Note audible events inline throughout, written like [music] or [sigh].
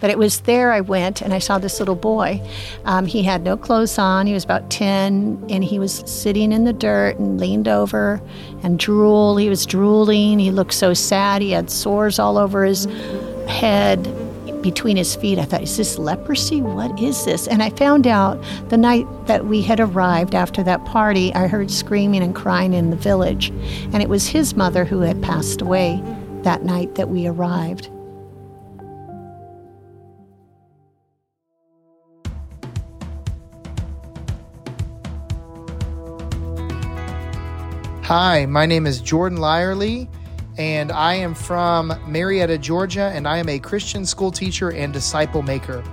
But it was there I went and I saw this little boy. Um, he had no clothes on. He was about 10 and he was sitting in the dirt and leaned over and drool. He was drooling. He looked so sad. He had sores all over his head between his feet. I thought, is this leprosy? What is this? And I found out the night that we had arrived after that party, I heard screaming and crying in the village. And it was his mother who had passed away that night that we arrived. Hi, my name is Jordan Lyerly, and I am from Marietta, Georgia, and I am a Christian school teacher and disciple maker.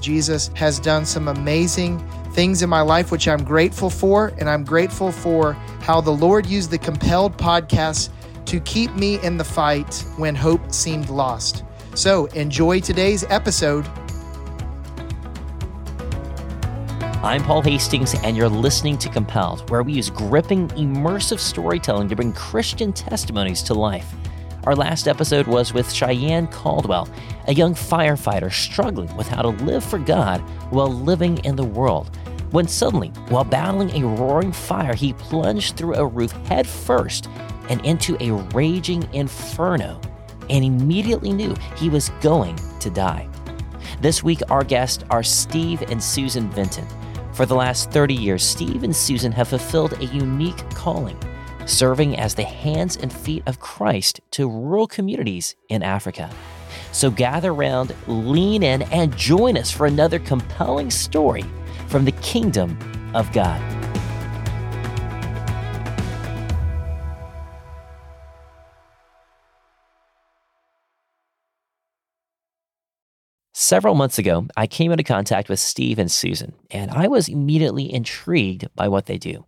Jesus has done some amazing things in my life, which I'm grateful for, and I'm grateful for how the Lord used the Compelled podcast to keep me in the fight when hope seemed lost. So enjoy today's episode I'm Paul Hastings, and you're listening to Compelled, where we use gripping, immersive storytelling to bring Christian testimonies to life. Our last episode was with Cheyenne Caldwell, a young firefighter struggling with how to live for God while living in the world. When suddenly, while battling a roaring fire, he plunged through a roof headfirst and into a raging inferno, and immediately knew he was going to die. This week, our guests are Steve and Susan Vinton. For the last 30 years, Steve and Susan have fulfilled a unique calling, serving as the hands and feet of Christ to rural communities in Africa. So gather around, lean in, and join us for another compelling story from the kingdom of God. Several months ago, I came into contact with Steve and Susan, and I was immediately intrigued by what they do.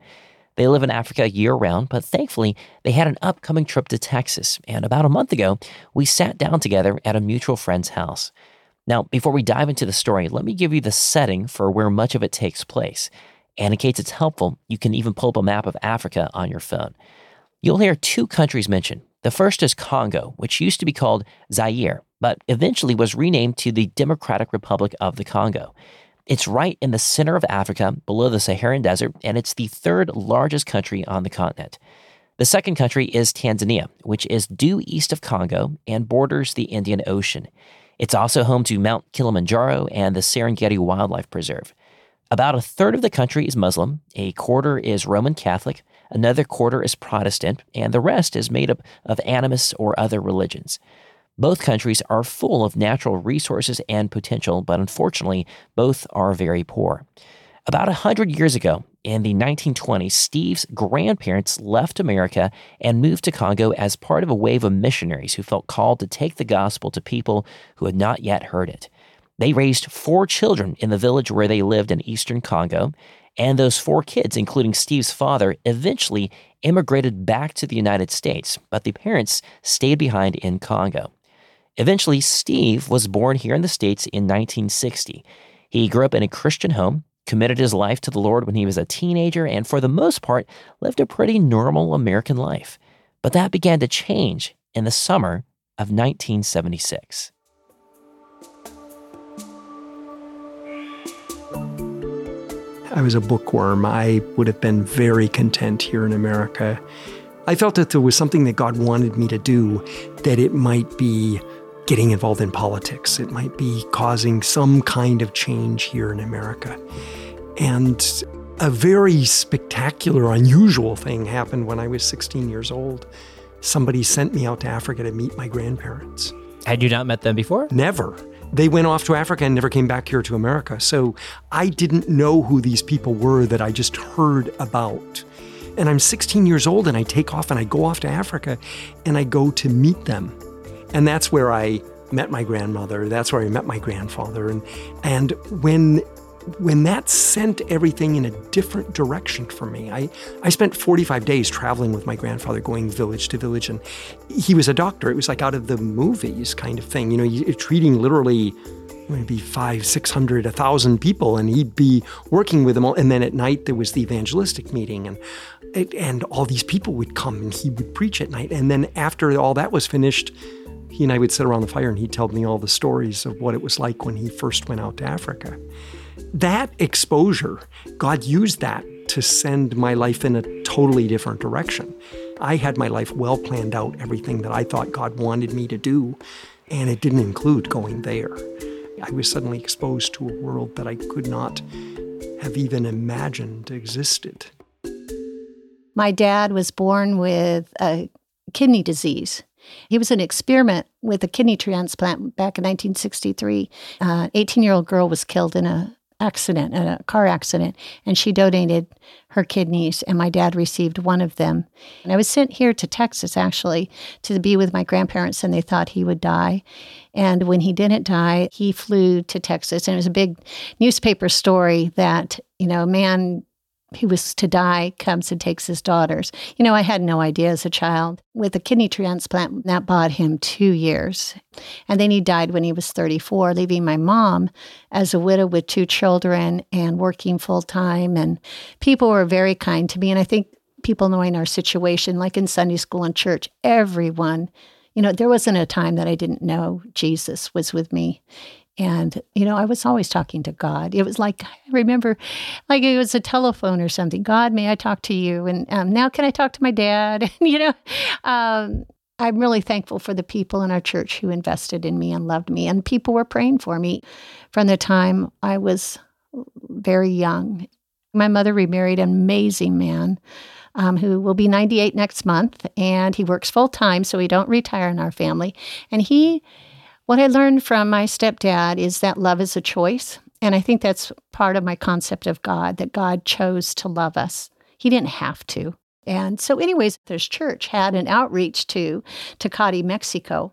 They live in Africa year round, but thankfully, they had an upcoming trip to Texas. And about a month ago, we sat down together at a mutual friend's house. Now, before we dive into the story, let me give you the setting for where much of it takes place. And in case it's helpful, you can even pull up a map of Africa on your phone. You'll hear two countries mentioned. The first is Congo, which used to be called Zaire, but eventually was renamed to the Democratic Republic of the Congo. It's right in the center of Africa, below the Saharan Desert, and it's the third largest country on the continent. The second country is Tanzania, which is due east of Congo and borders the Indian Ocean. It's also home to Mount Kilimanjaro and the Serengeti Wildlife Preserve. About a third of the country is Muslim, a quarter is Roman Catholic, another quarter is Protestant, and the rest is made up of animists or other religions. Both countries are full of natural resources and potential, but unfortunately, both are very poor. About a 100 years ago, in the 1920s, Steve's grandparents left America and moved to Congo as part of a wave of missionaries who felt called to take the gospel to people who had not yet heard it. They raised four children in the village where they lived in eastern Congo, and those four kids, including Steve's father, eventually immigrated back to the United States, but the parents stayed behind in Congo. Eventually, Steve was born here in the States in 1960. He grew up in a Christian home, committed his life to the Lord when he was a teenager, and for the most part, lived a pretty normal American life. But that began to change in the summer of 1976. I was a bookworm. I would have been very content here in America. I felt that there was something that God wanted me to do, that it might be getting involved in politics. It might be causing some kind of change here in America. And a very spectacular, unusual thing happened when I was 16 years old. Somebody sent me out to Africa to meet my grandparents. Had you not met them before? Never. They went off to Africa and never came back here to America. So I didn't know who these people were that I just heard about. And I'm 16 years old and I take off and I go off to Africa and I go to meet them. And that's where I met my grandmother. That's where I met my grandfather. And and when when that sent everything in a different direction for me, I, I spent 45 days traveling with my grandfather, going village to village. And he was a doctor. It was like out of the movies kind of thing. You know, you're treating literally maybe five, 600, a thousand people, and he'd be working with them all. And then at night, there was the evangelistic meeting. And and all these people would come and he would preach at night. And then after all that was finished, he and I would sit around the fire and he'd tell me all the stories of what it was like when he first went out to Africa. That exposure, God used that to send my life in a totally different direction. I had my life well planned out, everything that I thought God wanted me to do, and it didn't include going there. I was suddenly exposed to a world that I could not have even imagined existed. My dad was born with a kidney disease. He was an experiment with a kidney transplant back in 1963. An uh, 18 year old girl was killed in a accident, a car accident, and she donated her kidneys, and my dad received one of them. And I was sent here to Texas actually to be with my grandparents, and they thought he would die. And when he didn't die, he flew to Texas, and it was a big newspaper story that you know, a man who was to die comes and takes his daughters. You know, I had no idea as a child. With a kidney transplant, that bought him two years. And then he died when he was 34, leaving my mom as a widow with two children and working full time. And people were very kind to me. And I think people knowing our situation, like in Sunday school and church, everyone, you know, there wasn't a time that I didn't know Jesus was with me. And, you know, I was always talking to God. It was like, I remember, like it was a telephone or something. God, may I talk to you? And um, now can I talk to my dad? [laughs] And, you know, um, I'm really thankful for the people in our church who invested in me and loved me. And people were praying for me from the time I was very young. My mother remarried an amazing man. Um, who will be 98 next month, and he works full time, so he don't retire in our family. And he what I learned from my stepdad is that love is a choice. And I think that's part of my concept of God, that God chose to love us. He didn't have to. And so, anyways, this church had an outreach to Tecate, Mexico.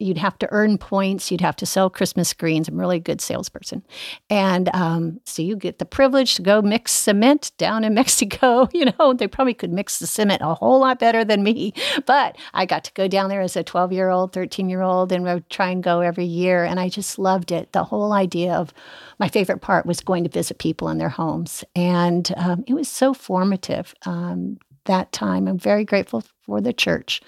You'd have to earn points. You'd have to sell Christmas greens. I'm a really good salesperson. And um, so you get the privilege to go mix cement down in [laughs] Mexico. You know, they probably could mix the cement a whole lot better than me. But I got to go down there as a 12 year old, 13 year old, and would try and go every year. And I just loved it. The whole idea of my favorite part was going to visit people in their homes. And um, it was so formative um, that time. I'm very grateful for the church.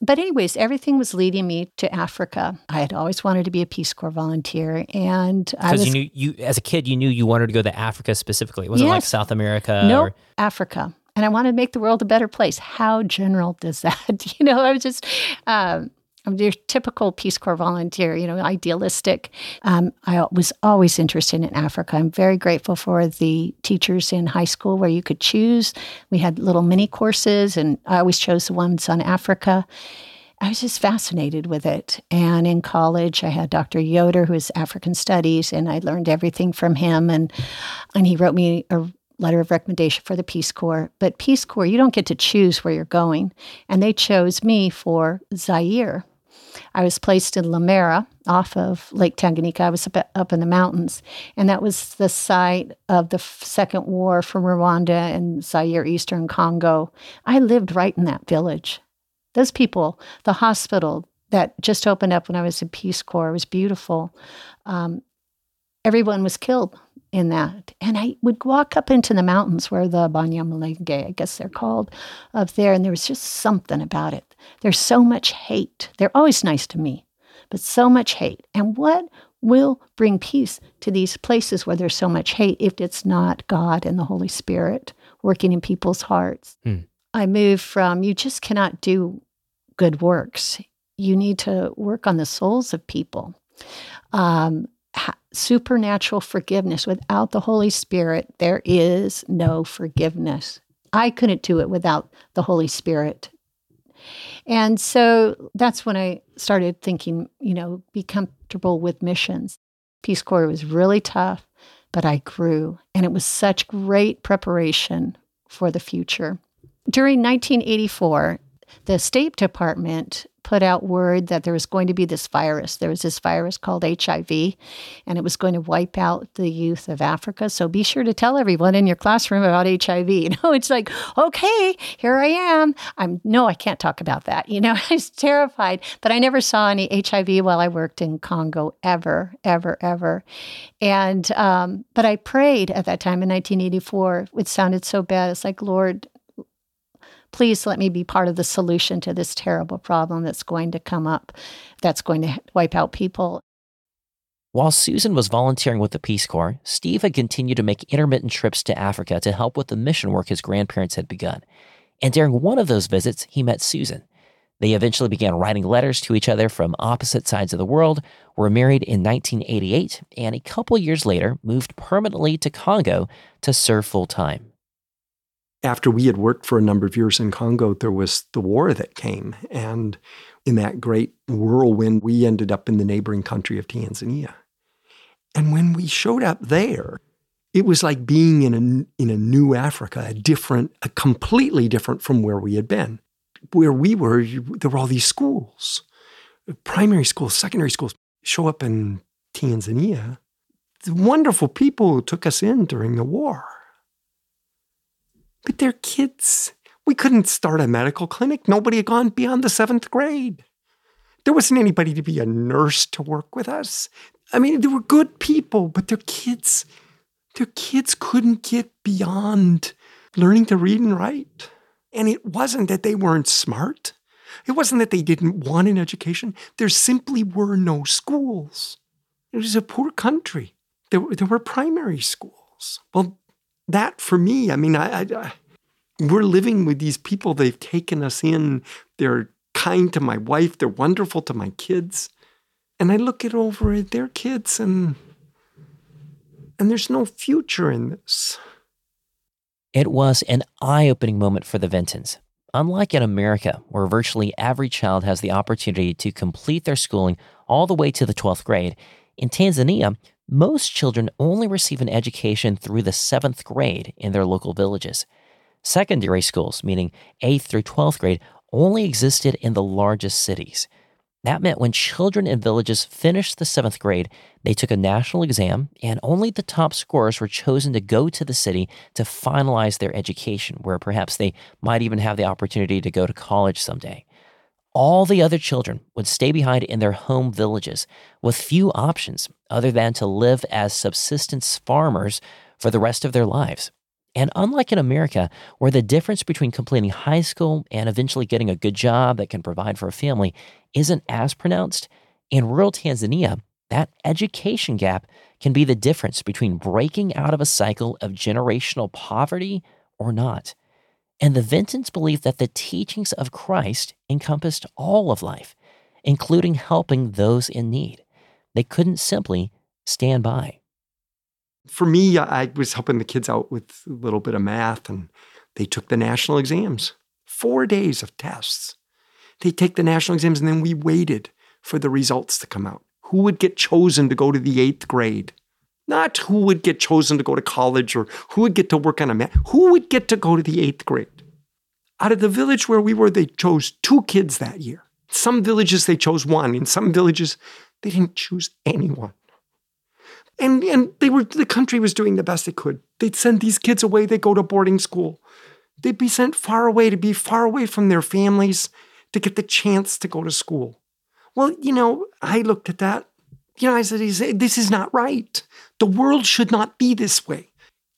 But, anyways, everything was leading me to Africa. I had always wanted to be a Peace Corps volunteer. And because you knew, you, as a kid, you knew you wanted to go to Africa specifically. It Was yes. like South America? No, nope, Africa. And I wanted to make the world a better place. How general does that? [laughs] you know, I was just, um, your typical Peace Corps volunteer, you know, idealistic. Um, I was always interested in Africa. I'm very grateful for the teachers in high school where you could choose. We had little mini courses, and I always chose the ones on Africa. I was just fascinated with it. And in college, I had Dr. Yoder, who is African Studies, and I learned everything from him. And and he wrote me a letter of recommendation for the Peace Corps. But Peace Corps, you don't get to choose where you're going. And they chose me for Zaire. I was placed in Lemera off of Lake Tanganyika. I was up, up in the mountains, and that was the site of the second war from Rwanda and Zaire, Eastern Congo. I lived right in that village. Those people, the hospital that just opened up when I was in Peace Corps, was beautiful. Um, everyone was killed in that. And I would walk up into the mountains where the Banyamulenge, I guess they're called, up there, and there was just something about it. There's so much hate. They're always nice to me, but so much hate. And what will bring peace to these places where there's so much hate if it's not God and the Holy Spirit working in people's hearts? Hmm. I moved from you just cannot do good works. You need to work on the souls of people. Um, supernatural forgiveness. Without the Holy Spirit, there is no forgiveness. I couldn't do it without the Holy Spirit. And so that's when I started thinking, you know, be comfortable with missions. Peace Corps was really tough, but I grew, and it was such great preparation for the future. During 1984, the State Department put out word that there was going to be this virus. There was this virus called HIV, and it was going to wipe out the youth of Africa. So be sure to tell everyone in your classroom about HIV. [laughs] You know, it's like, okay, here I am. I'm no, I can't talk about that. You know, [laughs] I was terrified, but I never saw any HIV while I worked in Congo ever, ever, ever. And um, but I prayed at that time in 1984. It sounded so bad. It's like, Lord, Please let me be part of the solution to this terrible problem that's going to come up, that's going to wipe out people. While Susan was volunteering with the Peace Corps, Steve had continued to make intermittent trips to Africa to help with the mission work his grandparents had begun. And during one of those visits, he met Susan. They eventually began writing letters to each other from opposite sides of the world, were married in 1988, and a couple years later moved permanently to Congo to serve full time. After we had worked for a number of years in Congo, there was the war that came. And in that great whirlwind, we ended up in the neighboring country of Tanzania. And when we showed up there, it was like being in a, in a new Africa, a different, a completely different from where we had been. Where we were, there were all these schools, primary schools, secondary schools. Show up in Tanzania, the wonderful people who took us in during the war. But they're kids. We couldn't start a medical clinic. Nobody had gone beyond the seventh grade. There wasn't anybody to be a nurse to work with us. I mean, they were good people, but their kids, their kids couldn't get beyond learning to read and write. And it wasn't that they weren't smart. It wasn't that they didn't want an education. There simply were no schools. It was a poor country. There, there were primary schools. Well, that for me, I mean, I, I, we're living with these people. They've taken us in. They're kind to my wife. They're wonderful to my kids and I look it over at their kids and and there's no future in this. It was an eye-opening moment for the Vintons. Unlike in America, where virtually every child has the opportunity to complete their schooling all the way to the 12th grade, in Tanzania, most children only receive an education through the 7th grade in their local villages. Secondary schools, meaning 8th through 12th grade, only existed in the largest cities. That meant when children in villages finished the seventh grade, they took a national exam, and only the top scorers were chosen to go to the city to finalize their education, where perhaps they might even have the opportunity to go to college someday. All the other children would stay behind in their home villages with few options other than to live as subsistence farmers for the rest of their lives. And unlike in America, where the difference between completing high school and eventually getting a good job that can provide for a family isn't as pronounced, in rural Tanzania, that education gap can be the difference between breaking out of a cycle of generational poverty or not. And the Vintons believed that the teachings of Christ encompassed all of life, including helping those in need. They couldn't simply stand by for me, I was helping the kids out with a little bit of math, and they took the national exams. Four days of tests. They take the national exams, and then we waited for the results to come out. Who would get chosen to go to the eighth grade? Not who would get chosen to go to college or who would get to work on a math. Who would get to go to the eighth grade? Out of the village where we were, they chose two kids that year. Some villages, they chose one. In some villages, they didn't choose anyone. And and they were the country was doing the best it could. They'd send these kids away, they go to boarding school. They'd be sent far away to be far away from their families to get the chance to go to school. Well, you know, I looked at that. You know, I said, this is not right. The world should not be this way.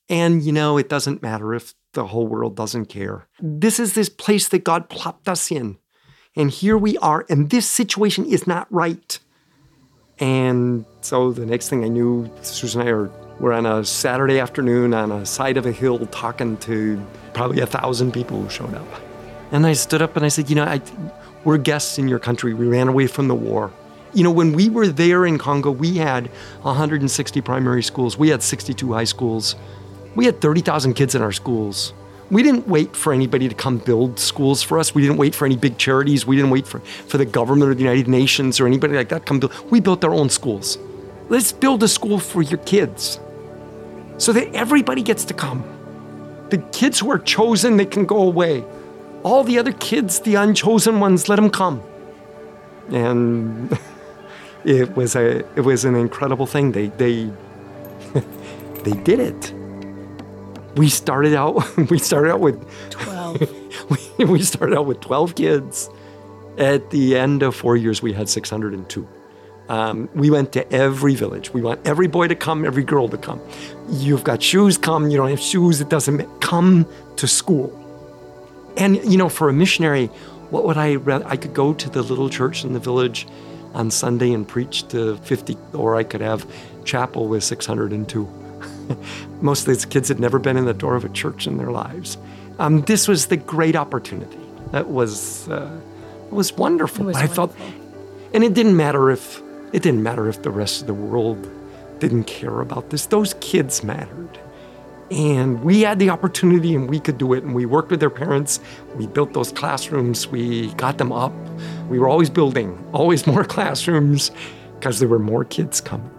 And, you know, it doesn't matter if the whole world doesn't care. This is this place that God plopped us in. And here we are, and this situation is not right. And so the next thing I knew, Susan and I are, were on a Saturday afternoon on a side of a hill talking to probably a thousand people who showed up. And I stood up and I said, You know, I, we're guests in your country. We ran away from the war. You know, when we were there in Congo, we had 160 primary schools, we had 62 high schools, we had 30,000 kids in our schools. We didn't wait for anybody to come build schools for us. We didn't wait for any big charities. We didn't wait for, for the government or the United Nations or anybody like that to come build. We built our own schools. Let's build a school for your kids so that everybody gets to come. The kids who are chosen, they can go away. All the other kids, the unchosen ones, let them come. And [laughs] it was a it was an incredible thing. They they [laughs] they did it. We started out [laughs] we started out with 12 [laughs] we, we started out with 12 kids. At the end of four years we had 602 um, we went to every village. We want every boy to come every girl to come. You've got shoes come. You don't have shoes it doesn't matter come to school. And, you know, for a missionary, what would I rather? I could go to the little church in the village on Sunday and preach to 50, or I could have chapel with 602. [laughs] Most of these kids had never been in the door of a church in their lives. Um, this was the great opportunity. That was uh, it was wonderful. It was I felt, and it didn't matter if it didn't matter if the rest of the world didn't care about this. Those kids mattered. And we had the opportunity and we could do it. And we worked with their parents. We built those classrooms. We got them up. We were always building, always more [laughs] classrooms because there were more kids coming.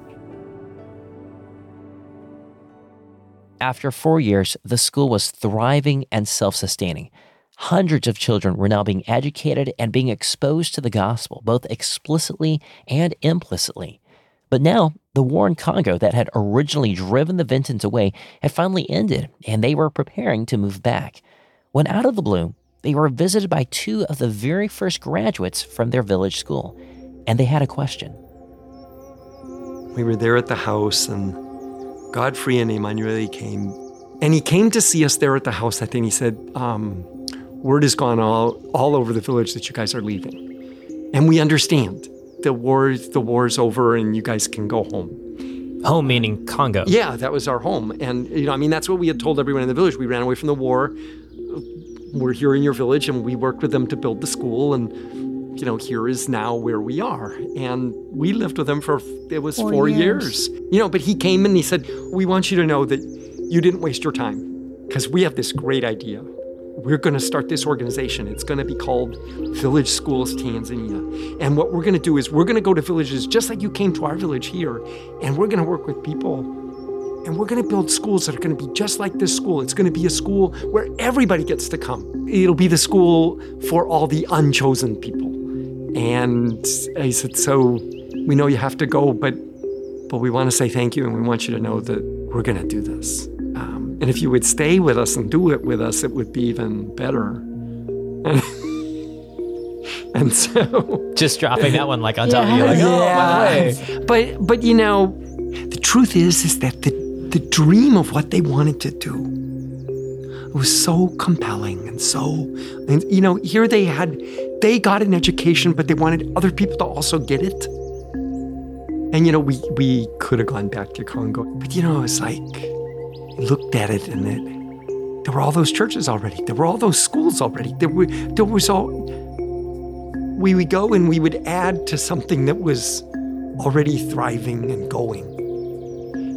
After four years, the school was thriving and self sustaining. Hundreds of children were now being educated and being exposed to the gospel, both explicitly and implicitly. But now, the war in Congo that had originally driven the Vintons away had finally ended, and they were preparing to move back. When out of the blue, they were visited by two of the very first graduates from their village school, and they had a question. We were there at the house, and Godfrey and Emmanuel came, and he came to see us there at the house that day, and he said, um, word has gone all, all over the village that you guys are leaving. And we understand. The war the war's over and you guys can go home. Home meaning Congo. Yeah, that was our home. And you know, I mean that's what we had told everyone in the village. We ran away from the war. We're here in your village and we worked with them to build the school and you know, here is now where we are. And we lived with him for it was four, Four years. years. You know, but he came and he said, We want you to know that you didn't waste your time. Because we have this great idea we're going to start this organization. It's going to be called Village Schools Tanzania. And what we're going to do is we're going to go to villages just like you came to our village here, and we're going to work with people. And we're going to build schools that are going to be just like this school. It's going to be a school where everybody gets to come. It'll be the school for all the unchosen people. And I said, So we know you have to go, but but we want to say thank you and we want you to know that we're going to do this. Um, and if you would stay with us and do it with us, it would be even better. And, [laughs] and so, Just dropping that one like on top of you, like, oh, by the but but you know, the truth is is that the the dream of what they wanted to do. It was so compelling and so and you know here they had they got an education but they wanted other people to also get it and you know we we could have gone back to congo but you know it's like looked at it and it there were all those churches already there were all those schools already there were there was all we would go and we would add to something that was already thriving and going.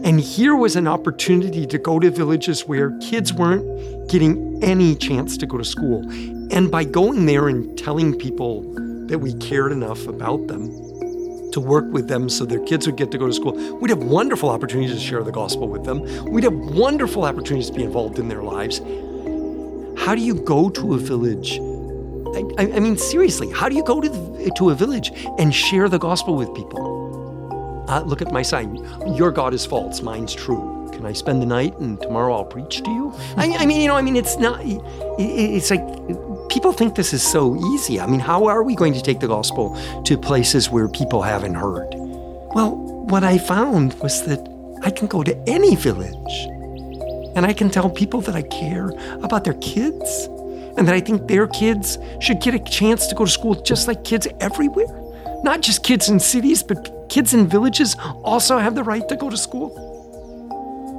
And here was an opportunity to go to villages where kids weren't getting any chance to go to school. And by going there and telling people that we cared enough about them to work with them so their kids would get to go to school, we'd have wonderful opportunities to share the gospel with them. We'd have wonderful opportunities to be involved in their lives. How do you go to a village I, I- mean, seriously, how do you go to, the, to a village and share the gospel with people? Uh, look at my sign. Your God is false, mine's true. Can I spend the night and tomorrow I'll preach to you? I, I mean, you know, I mean, it's not, it, it- it's like people think this is so easy. I mean, how are we going to take the gospel to places where people haven't heard? Well, what I found was that I can go to any village and I can tell people that I care about their kids and that I think their kids should get a chance to go to school just like kids everywhere. Not just kids in cities, but kids in villages also have the right to go to school.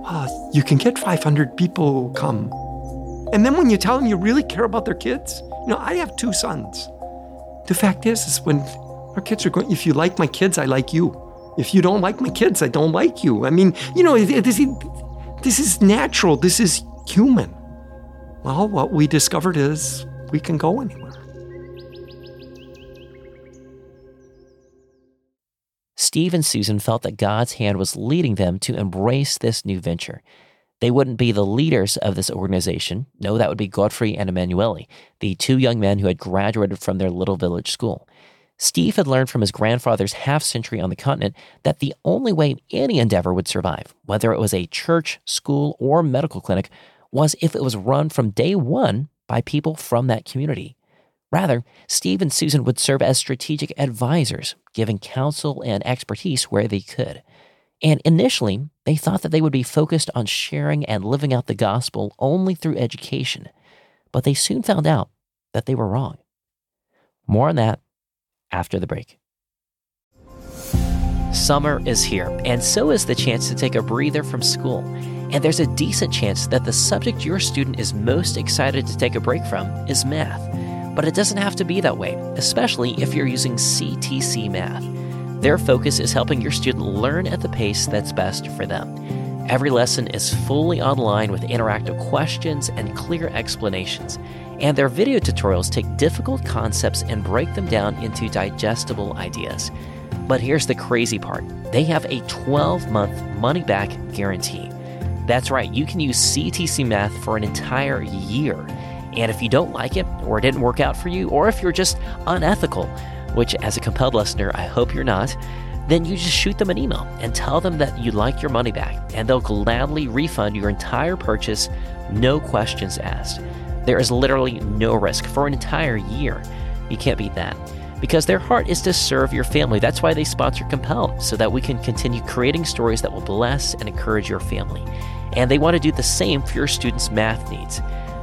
Ah, you can get 500 people come. And then when you tell them you really care about their kids, you know, I have two sons. The fact is, is when our kids are going, if you like my kids, I like you. If you don't like my kids, I don't like you. I mean, you know, this this is natural. This is human. Well, what we discovered is we can go anywhere. Steve and Susan felt that God's hand was leading them to embrace this new venture. They wouldn't be the leaders of this organization. No, that would be Godfrey and Emanuele, the two young men who had graduated from their little village school. Steve had learned from his grandfather's half century on the continent that the only way any endeavor would survive, whether it was a church, school, or medical clinic, was if it was run from day one by people from that community. Rather, Steve and Susan would serve as strategic advisors, giving counsel and expertise where they could. And initially, they thought that they would be focused on sharing and living out the gospel only through education. but they soon found out that they were wrong. More on that after the break. Summer is here, and so is the chance to take a breather from school. And there's a decent chance that the subject your student is most excited to take a break from is math. But it doesn't have to be that way, especially if you're using CTC Math. Their focus is helping your student learn at the pace that's best for them. Every lesson is fully online with interactive questions and clear explanations. And their video tutorials take difficult concepts and break them down into digestible ideas. But here's the crazy part they have a 12 month money back guarantee. That's right, you can use CTC Math for an entire year. And if you don't like it, or it didn't work out for you, or if you're just unethical, which as a compelled listener, I hope you're not, then you just shoot them an email and tell them that you'd like your money back, and they'll gladly refund your entire purchase, no questions asked. There is literally no risk for an entire year. You can't beat that because their heart is to serve your family. That's why they sponsor Compelled, so that we can continue creating stories that will bless and encourage your family. And they want to do the same for your students' math needs.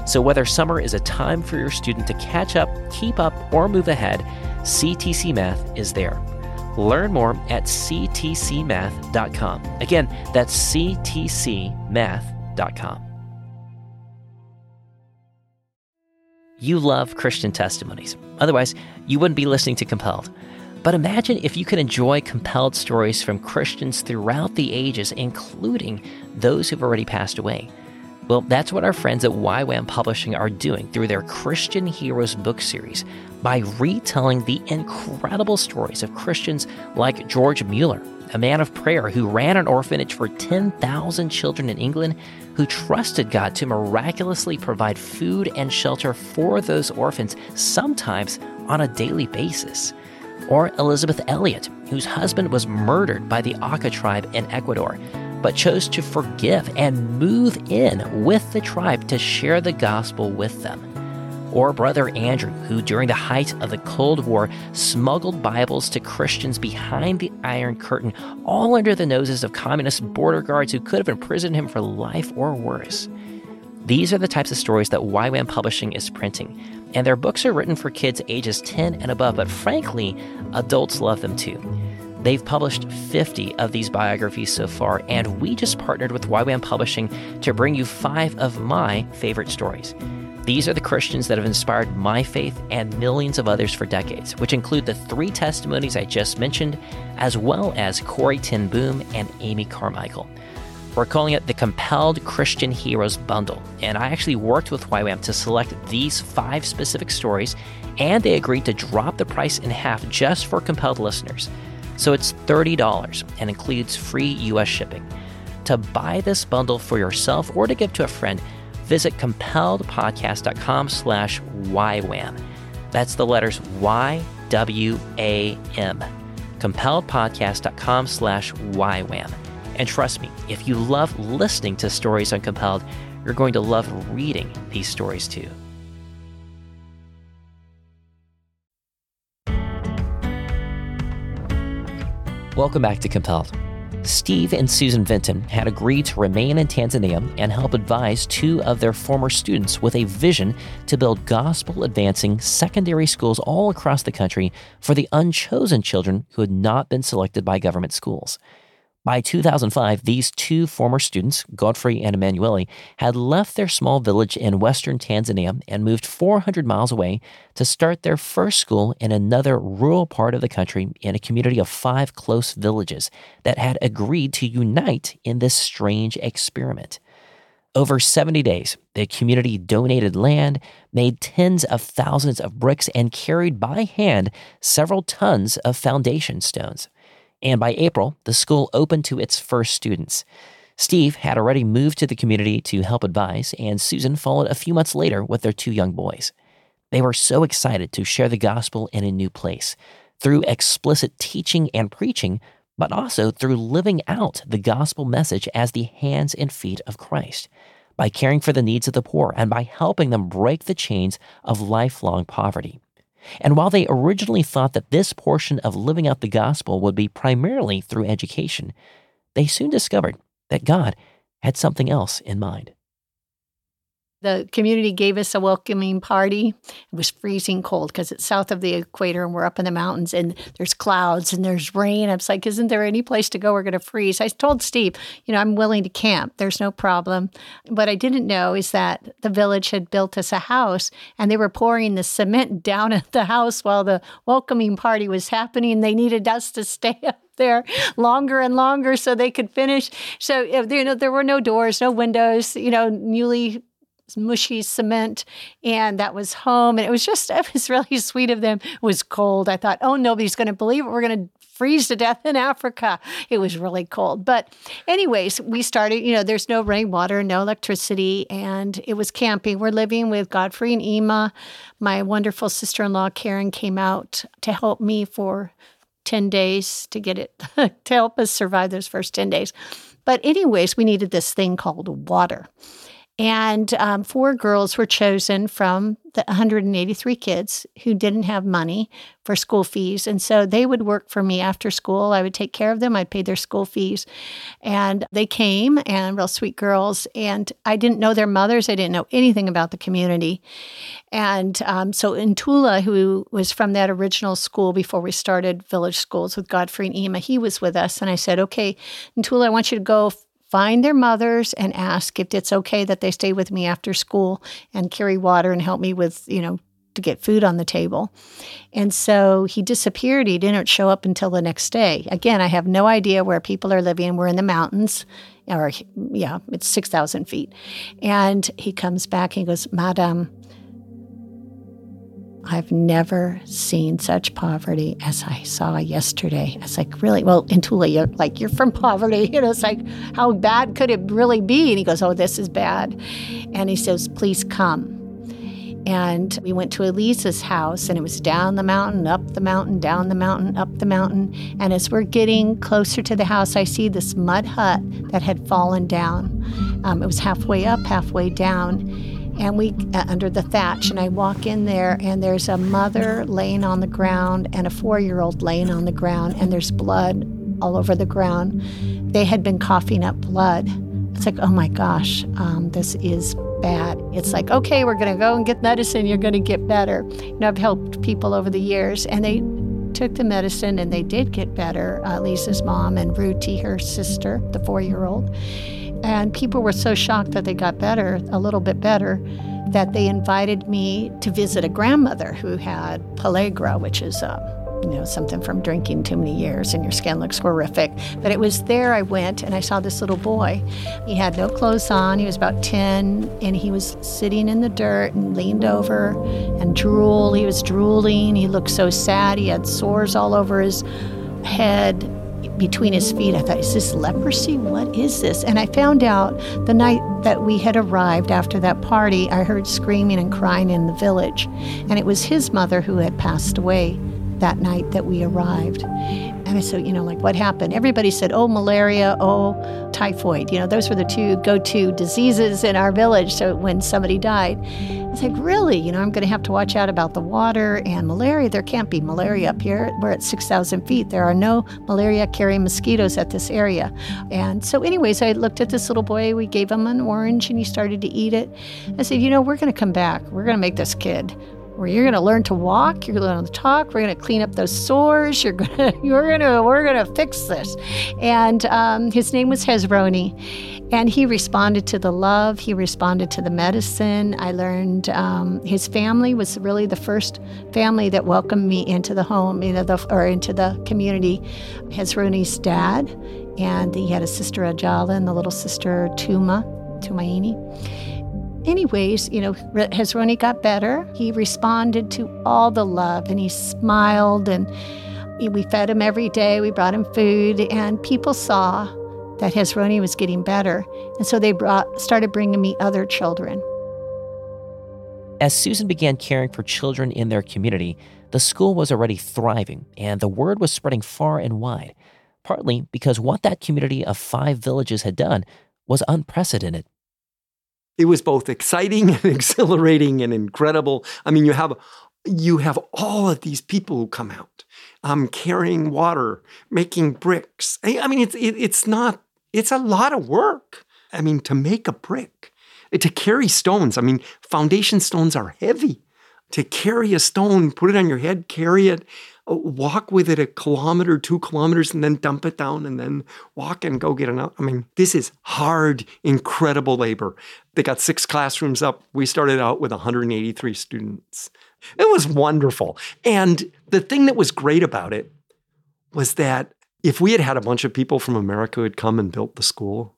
So, whether summer is a time for your student to catch up, keep up, or move ahead, CTC Math is there. Learn more at ctcmath.com. Again, that's ctcmath.com. You love Christian testimonies. Otherwise, you wouldn't be listening to Compelled. But imagine if you could enjoy compelled stories from Christians throughout the ages, including those who've already passed away. Well, that's what our friends at YWAM Publishing are doing through their Christian Heroes book series by retelling the incredible stories of Christians like George Mueller, a man of prayer who ran an orphanage for 10,000 children in England, who trusted God to miraculously provide food and shelter for those orphans, sometimes on a daily basis. Or Elisabeth Elliot, whose husband was murdered by the Auca tribe in Ecuador, but chose to forgive and move in with the tribe to share the gospel with them or Brother Andrew, who during the height of the Cold War smuggled Bibles to Christians behind the Iron Curtain, all under the noses of communist border guards who could have imprisoned him for life or worse. These are the types of stories that YWAM Publishing is printing, and their books are written for kids ages 10 and above, but frankly, adults love them too. They've published 50 of these biographies so far, and we just partnered with YWAM Publishing to bring you five of my favorite stories. These are the Christians that have inspired my faith and millions of others for decades, which include the three testimonies I just mentioned, as well as Corrie ten Boom and Amy Carmichael. We're calling it the Compelled Christian Heroes Bundle, and I actually worked with YWAM to select these five specific stories, and they agreed to drop the price in half just for compelled listeners. So it's $30 and includes free US shipping. To buy this bundle for yourself or to give to a friend, visit compelledpodcast.com slash YWAM. That's the letters Y-W-A-M. compelledpodcast.com slash YWAM. And trust me, if you love listening to stories on Compelled, you're going to love reading these stories too. Welcome back to Compelled. Steve and Susan Vinton had agreed to remain in Tanzania and help advise two of their former students with a vision to build gospel advancing secondary schools all across the country for the unchosen children who had not been selected by government schools. By 2005, these two former students, Godfrey and Emanuele, had left their small village in western Tanzania and moved 400 miles away to start their first school in another rural part of the country in a community of five close villages that had agreed to unite in this strange experiment. Over 70 days, the community donated land, made tens of thousands of bricks, and carried by hand several tons of foundation stones and by April, the school opened to its first students. Steve had already moved to the community to help advise, and Susan followed a few months later with their two young boys. They were so excited to share the gospel in a new place through explicit teaching and preaching, but also through living out the gospel message as the hands and feet of Christ, by caring for the needs of the poor and by helping them break the chains of lifelong poverty. And while they originally thought that this portion of living out the gospel would be primarily through education, they soon discovered that God had something else in mind. The community gave us a welcoming party. It was freezing cold because it's south of the equator and we're up in the mountains and there's clouds and there's rain. I was like, isn't there any place to go? We're going to freeze. I told Steve, you know, I'm willing to camp. There's no problem. What I didn't know is that the village had built us a house and they were pouring the cement down [laughs] at the house while the welcoming party was happening. They needed us to stay [laughs] up there longer and longer so they could finish. So you know there were no doors, no windows. You know, newly mushy cement and that was home and it was just [laughs] it was really sweet of them. It was cold. I thought oh nobody's going to believe it. We're going to freeze to death in africa. It was really cold. But anyways we started you know there's no rainwater no electricity and it was camping. We're living with godfrey and ema. My wonderful sister-in-law karen came out to help me for 10 days to get it [laughs] to help us survive those first 10 days. But anyways we needed this thing called water and um, four girls were chosen from the 183 kids who didn't have money for school fees. And so they would work for me after school. I would take care of them, I'd pay their school fees. And they came and real sweet girls. And I didn't know their mothers, I didn't know anything about the community. And um, so Ntula, who was from that original school before we started Village Schools with Godfrey and Ema, he was with us. And I said, okay, Ntula, I want you to go find their mothers and ask if it's okay that they stay with me after school and carry water and help me with, you know, to get food on the table. And so he disappeared. He didn't show up until the next day. Again, I have no idea where people are living. We're in the mountains, or yeah, it's 6,000 feet. And he comes back and he goes, Madam, I've never seen such poverty as I saw yesterday. It's like, really? Well, Ntula, you're like, you're from poverty. [laughs] You know, it's like, how bad could it really be? And he goes, oh, this is bad. And he says, please come. And we went to Elisa's house, and it was down the mountain, up the mountain, down the mountain, up the mountain. And as we're getting closer to the house, I see this mud hut that had fallen down. Um, it was halfway up, halfway down and we uh, under the thatch and i walk in there and there's a mother laying on the ground and a four-year-old laying on the ground and there's blood all over the ground. They had been coughing up blood. It's like oh my gosh um, this is bad. It's like okay we're going to go and get medicine. You're going to get better. You know i've helped people over the years and they took the medicine and they did get better. Uh, lisa's mom and ruti her sister the four-year-old and people were so shocked that they got better, a little bit better, that they invited me to visit a grandmother who had pellagra, which is uh, you know, something from drinking too many years and your skin looks horrific. But it was there I went and I saw this little boy. He had no clothes on. He was about 10 and he was sitting in the dirt and leaned over and drool. He was drooling. He looked so sad. He had sores all over his head between his feet. I thought, is this leprosy? What is this? And I found out the night that we had arrived after that party, I heard screaming and crying in the village. And it was his mother who had passed away that night that we arrived. And I said, you know, like what happened? Everybody said, oh, malaria, oh, typhoid. You know, those were the two go to diseases in our village. So when somebody died, it's like, really? You know, I'm going to have to watch out about the water and malaria. There can't be malaria up here. We're at 6,000 feet. There are no malaria carrying mosquitoes at this area. And so, anyways, I looked at this little boy. We gave him an orange and he started to eat it. I said, you know, we're going to come back. We're going to make this kid where you're going to learn to walk, you're going to learn to talk, we're going to clean up those sores, you're going [laughs] to, you're going to, we're going to fix this. And um, his name was Hezroni. And he responded to the love, he responded to the medicine. I learned um, his family was really the first family that welcomed me into the home, you know, the, or into the community. Hezroni's dad, and he had a sister Ajala and the little sister Tuma, Tumaini anyways, you know, Hezroni got better. He responded to all the love and he smiled and we fed him every day. We brought him food and people saw that Hezroni was getting better. And so they brought, started bringing me other children. As Susan began caring for children in their community, the school was already thriving and the word was spreading far and wide, partly because what that community of five villages had done was unprecedented it was both exciting [laughs] and exhilarating and incredible. I mean, you have you have all of these people who come out um, carrying water, making bricks. I mean, it's it, it's not it's a lot of work. I mean, to make a brick, to carry stones. I mean, foundation stones are heavy. To carry a stone, put it on your head, carry it, walk with it a kilometer, two kilometers, and then dump it down and then walk and go get another. I mean, this is hard, incredible labor. They got six classrooms up. We started out with 183 students. It was wonderful. And the thing that was great about it was that if we had had a bunch of people from America who had come and built the school,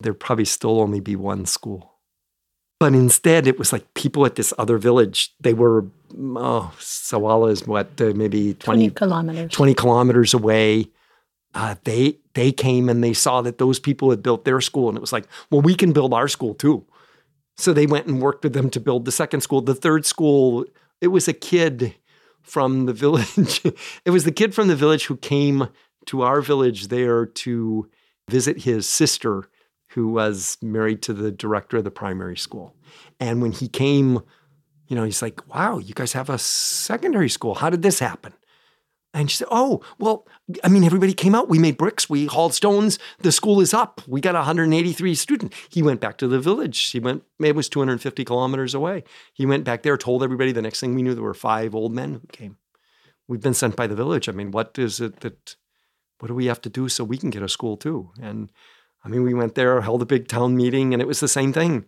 there'd probably still only be one school. But instead, it was like people at this other village. They were, oh, Sawala is what, uh, maybe 20, 20 kilometers. 20 kilometers away. Uh, they they came and they saw that those people had built their school, and it was like, well, we can build our school too. So they went and worked with them to build the second school. The third school, it was a kid from the village. [laughs] it was the kid from the village who came to our village there to visit his sister who was married to the director of the primary school. And when he came, you know, he's like, wow, you guys have a secondary school. How did this happen? And she said, Oh, well, I mean, everybody came out. We made bricks. We hauled stones. The school is up. We got 183 students. He went back to the village. He went, it was 250 kilometers away. He went back there, told everybody. The next thing we knew, there were five old men who came. We've been sent by the village. I mean, what is it that, what do we have to do so we can get a school too? And I mean, we went there, held a big town meeting, and it was the same thing.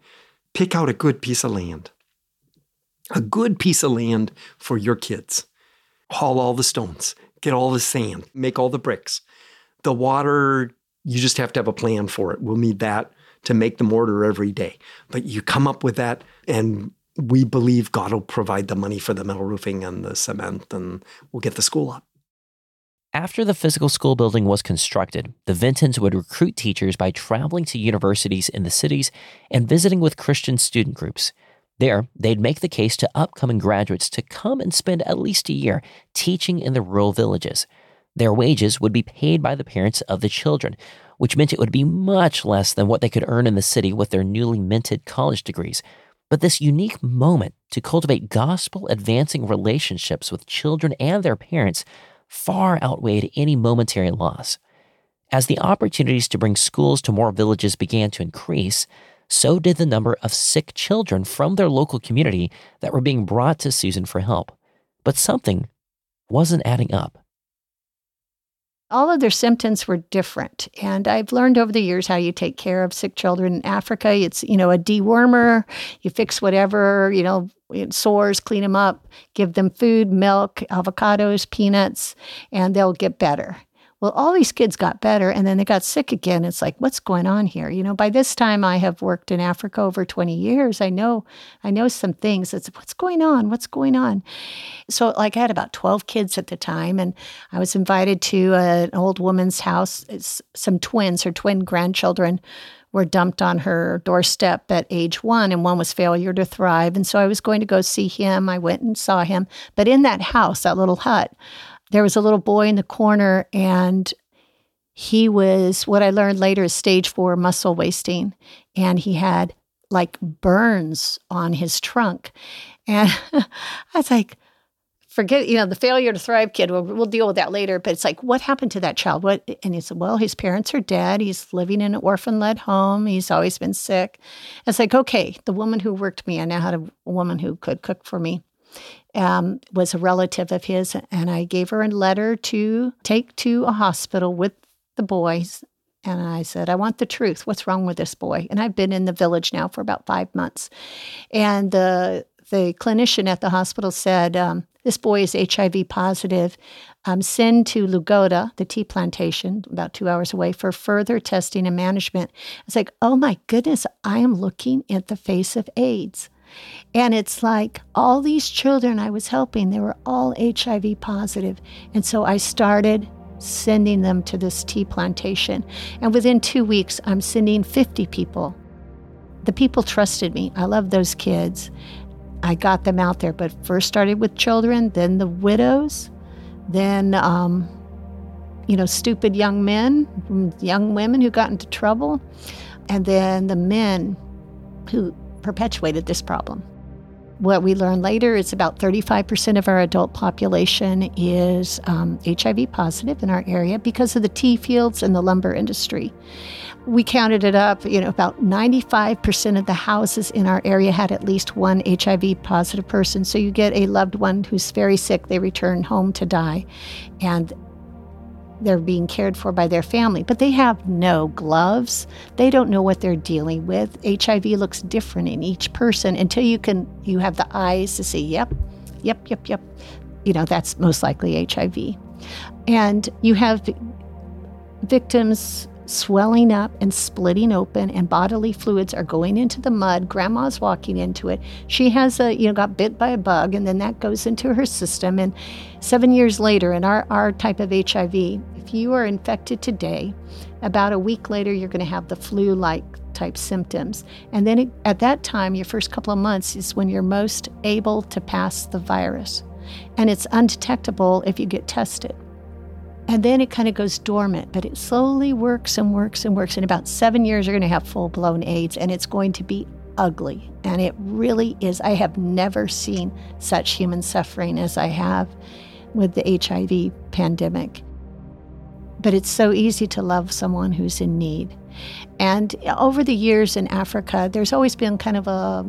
Pick out a good piece of land, a good piece of land for your kids. Haul all the stones, get all the sand, make all the bricks. The water, you just have to have a plan for it. We'll need that to make the mortar every day. But you come up with that, and we believe God will provide the money for the metal roofing and the cement, and we'll get the school up. After the physical school building was constructed, the Vintons would recruit teachers by traveling to universities in the cities and visiting with Christian student groups. There, they'd make the case to upcoming graduates to come and spend at least a year teaching in the rural villages. Their wages would be paid by the parents of the children, which meant it would be much less than what they could earn in the city with their newly minted college degrees. But this unique moment to cultivate gospel advancing relationships with children and their parents far outweighed any momentary loss. As the opportunities to bring schools to more villages began to increase, so did the number of sick children from their local community that were being brought to Susan for help. But something wasn't adding up all of their symptoms were different. And I've learned over the years how you take care of sick children in Africa. It's, you know, a dewormer, you fix whatever, you know, sores, clean them up, give them food, milk, avocados, peanuts, and they'll get better. Well, all these kids got better and then they got sick again. It's like, what's going on here? You know, by this time I have worked in Africa over 20 years. I know, I know some things. It's what's going on? What's going on? So, like, I had about 12 kids at the time, and I was invited to uh, an old woman's house. It's some twins, her twin grandchildren were dumped on her doorstep at age one, and one was failure to thrive. And so I was going to go see him. I went and saw him. But in that house, that little hut, there was a little boy in the corner and he was what I learned later is stage four muscle wasting. And he had like burns on his trunk. And [laughs] I was like, forget, you know, the failure to thrive kid, we'll, we'll, deal with that later. But it's like, what happened to that child? What? And he said, well, his parents are dead. He's living in an orphan led home. He's always been sick. It's like, okay, the woman who worked me, I now had a woman who could cook for me um, was a relative of his, and I gave her a letter to take to a hospital with the boys. And I said, I want the truth. What's wrong with this boy? And I've been in the village now for about five months. And the the clinician at the hospital said, um, This boy is HIV positive. Um, send to Lugoda, the tea plantation, about two hours away, for further testing and management. It's like, oh my goodness, I am looking at the face of AIDS. And it's like all these children I was helping, they were all HIV positive. And so I started sending them to this tea plantation. And within two weeks, I'm sending 50 people. The people trusted me. I love those kids. I got them out there, but first started with children, then the widows, then, um, you know, stupid young men, young women who got into trouble, and then the men who perpetuated this problem. what we learned later is about 35% of our adult population is um, HIV positive in our area because of the tea fields and the lumber industry. We counted it up, you know, about 95% of the houses in our area had at least one HIV positive person. So you get a loved one who's very sick, they return home to die. And they're being cared for by their family, but they have no gloves. They don't know what they're dealing with. HIV looks different in each person until you can you have the eyes to see, yep, yep, yep, yep. You know, that's most likely HIV. And you have victims swelling up and splitting open and bodily fluids are going into the mud grandma's walking into it she has a you know got bit by a bug and then that goes into her system and seven years later in our, our type of hiv if you are infected today about a week later you're going to have the flu like type symptoms and then it, at that time your first couple of months is when you're most able to pass the virus and it's undetectable if you get tested and then it kind of goes dormant, but it slowly works and works and works. In about seven years, you're going to have full blown AIDS, and it's going to be ugly. And it really is. I have never seen such human suffering as I have with the HIV pandemic. But it's so easy to love someone who's in need. And over the years in Africa, there's always been kind of a,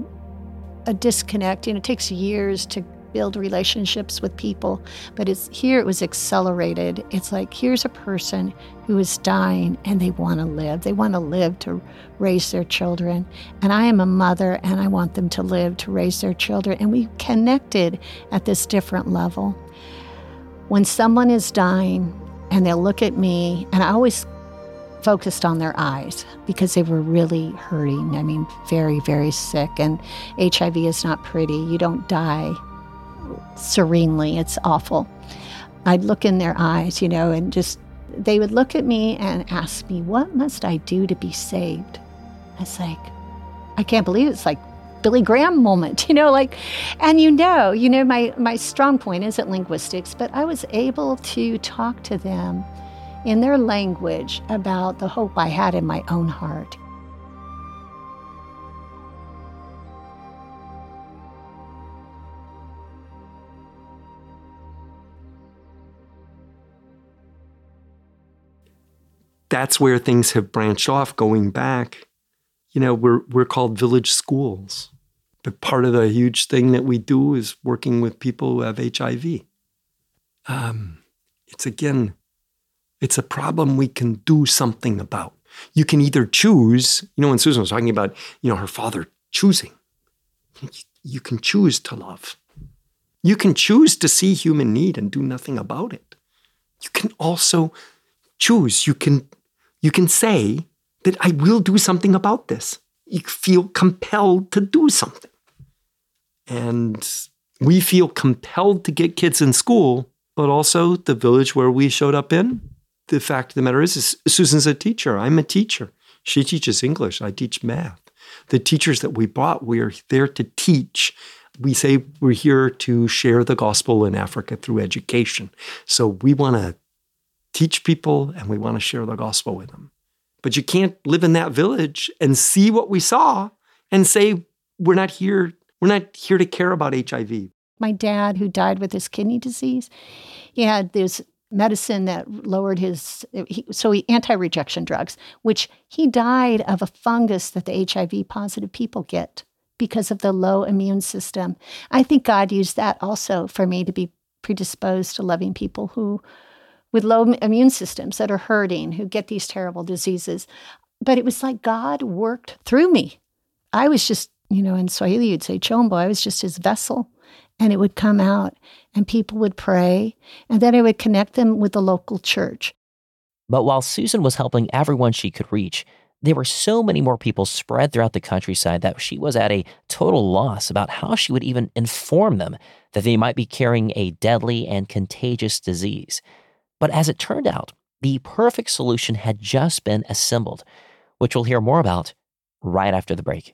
a disconnect. You know, it takes years to build relationships with people. But it's here it was accelerated. It's like here's a person who is dying and they want to live. They want to live to raise their children. And I am a mother and I want them to live to raise their children. And we connected at this different level. When someone is dying and they'll look at me, and I always focused on their eyes because they were really hurting. I mean, very, very sick. And HIV is not pretty. You don't die serenely. It's awful. I'd look in their eyes, you know, and just they would look at me and ask me, What must I do to be saved? I was like, I can't believe it. it's like Billy Graham moment, [laughs] you know, like, and you know, you know, my, my strong point isn't linguistics, but I was able to talk to them in their language about the hope I had in my own heart. that's where things have branched off going back. You know, we're, we're called village schools. But part of the huge thing that we do is working with people who have HIV. Um, it's again, it's a problem we can do something about. You can either choose, you know, when Susan was talking about, you know, her father choosing, you can choose to love. You can choose to see human need and do nothing about it. You can also choose, you can you can say that I will do something about this. You feel compelled to do something. And we feel compelled to get kids in school, but also the village where we showed up in. The fact of the matter is, is Susan's a teacher. I'm a teacher. She teaches English. I teach math. The teachers that we brought, we're there to teach. We say we're here to share the gospel in Africa through education. So we want to teach people and we want to share the gospel with them. But you can't live in that village and see what we saw and say, we're not here, we're not here to care about HIV. My dad, who died with his kidney disease, he had this medicine that lowered his he, so he anti-rejection drugs which he died of a fungus that the hiv positive people get because of the low immune system i think god used that also for me to be predisposed to loving people who with low immune systems that are hurting, who get these terrible diseases. But it was like God worked through me. I was just, you know, in Swahili, you'd say chombo. I was just his vessel. And it would come out, and people would pray, and then I would connect them with the local church. But while Susan was helping everyone she could reach, there were so many more people spread throughout the countryside that she was at a total loss about how she would even inform them that they might be carrying a deadly and contagious disease. But as it turned out, the perfect solution had just been assembled, which we'll hear more about right after the break.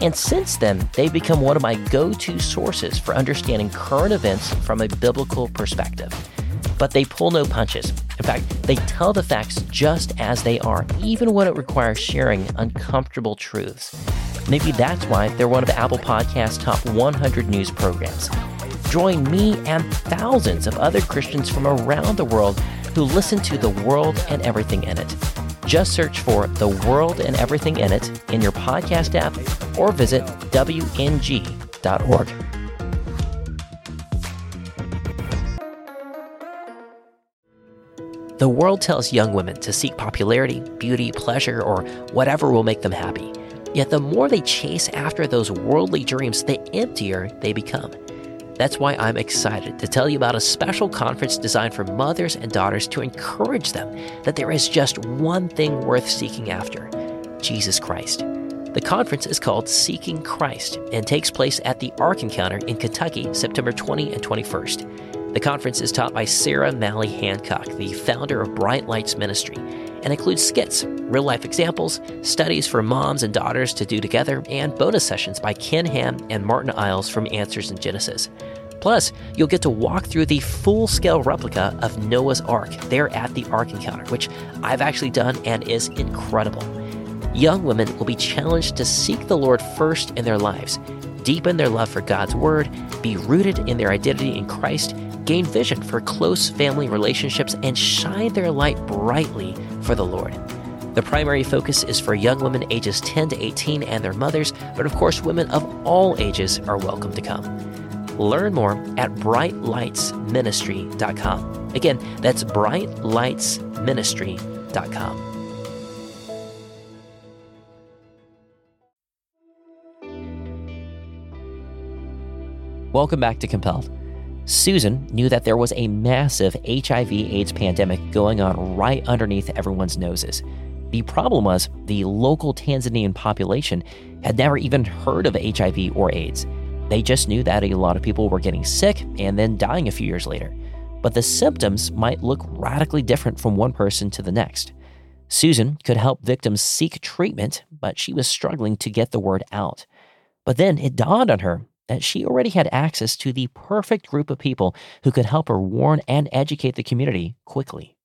And since then, they've become one of my go to sources for understanding current events from a biblical perspective. But they pull no punches. In fact, they tell the facts just as they are, even when it requires sharing uncomfortable truths. Maybe that's why they're one of Apple Podcast's top 100 news programs. Join me and thousands of other Christians from around the world who listen to The World and Everything in It. Just search for The World and Everything in It in your podcast app or visit WNG.org. The world tells young women to seek popularity, beauty, pleasure, or whatever will make them happy. Yet the more they chase after those worldly dreams, the emptier they become. That's why I'm excited to tell you about a special conference designed for mothers and daughters to encourage them that there is just one thing worth seeking after Jesus Christ. The conference is called Seeking Christ and takes place at the Ark Encounter in Kentucky, September 20 and 21st. The conference is taught by Sarah Mally Hancock, the founder of Bright Lights Ministry, and includes skits, real life examples, studies for moms and daughters to do together, and bonus sessions by Ken Ham and Martyn Iles from Answers in Genesis. Plus, you'll get to walk through the full scale replica of Noah's Ark there at the Ark Encounter, which I've actually done and is incredible. Young women will be challenged to seek the Lord first in their lives, deepen their love for God's Word, be rooted in their identity in Christ, gain vision for close family relationships, and shine their light brightly for the Lord. The primary focus is for young women ages 10 to 18 and their mothers, but of course, women of all ages are welcome to come. Learn more at brightlightsministry.com. Again, that's brightlightsministry.com. Welcome back to Compelled. Susan knew that there was a massive HIV AIDS pandemic going on right underneath everyone's noses. The problem was the local Tanzanian population had never even heard of HIV or AIDS. They just knew that a lot of people were getting sick and then dying a few years later. But the symptoms might look radically different from one person to the next. Susan could help victims seek treatment, but she was struggling to get the word out. But then it dawned on her that she already had access to the perfect group of people who could help her warn and educate the community quickly.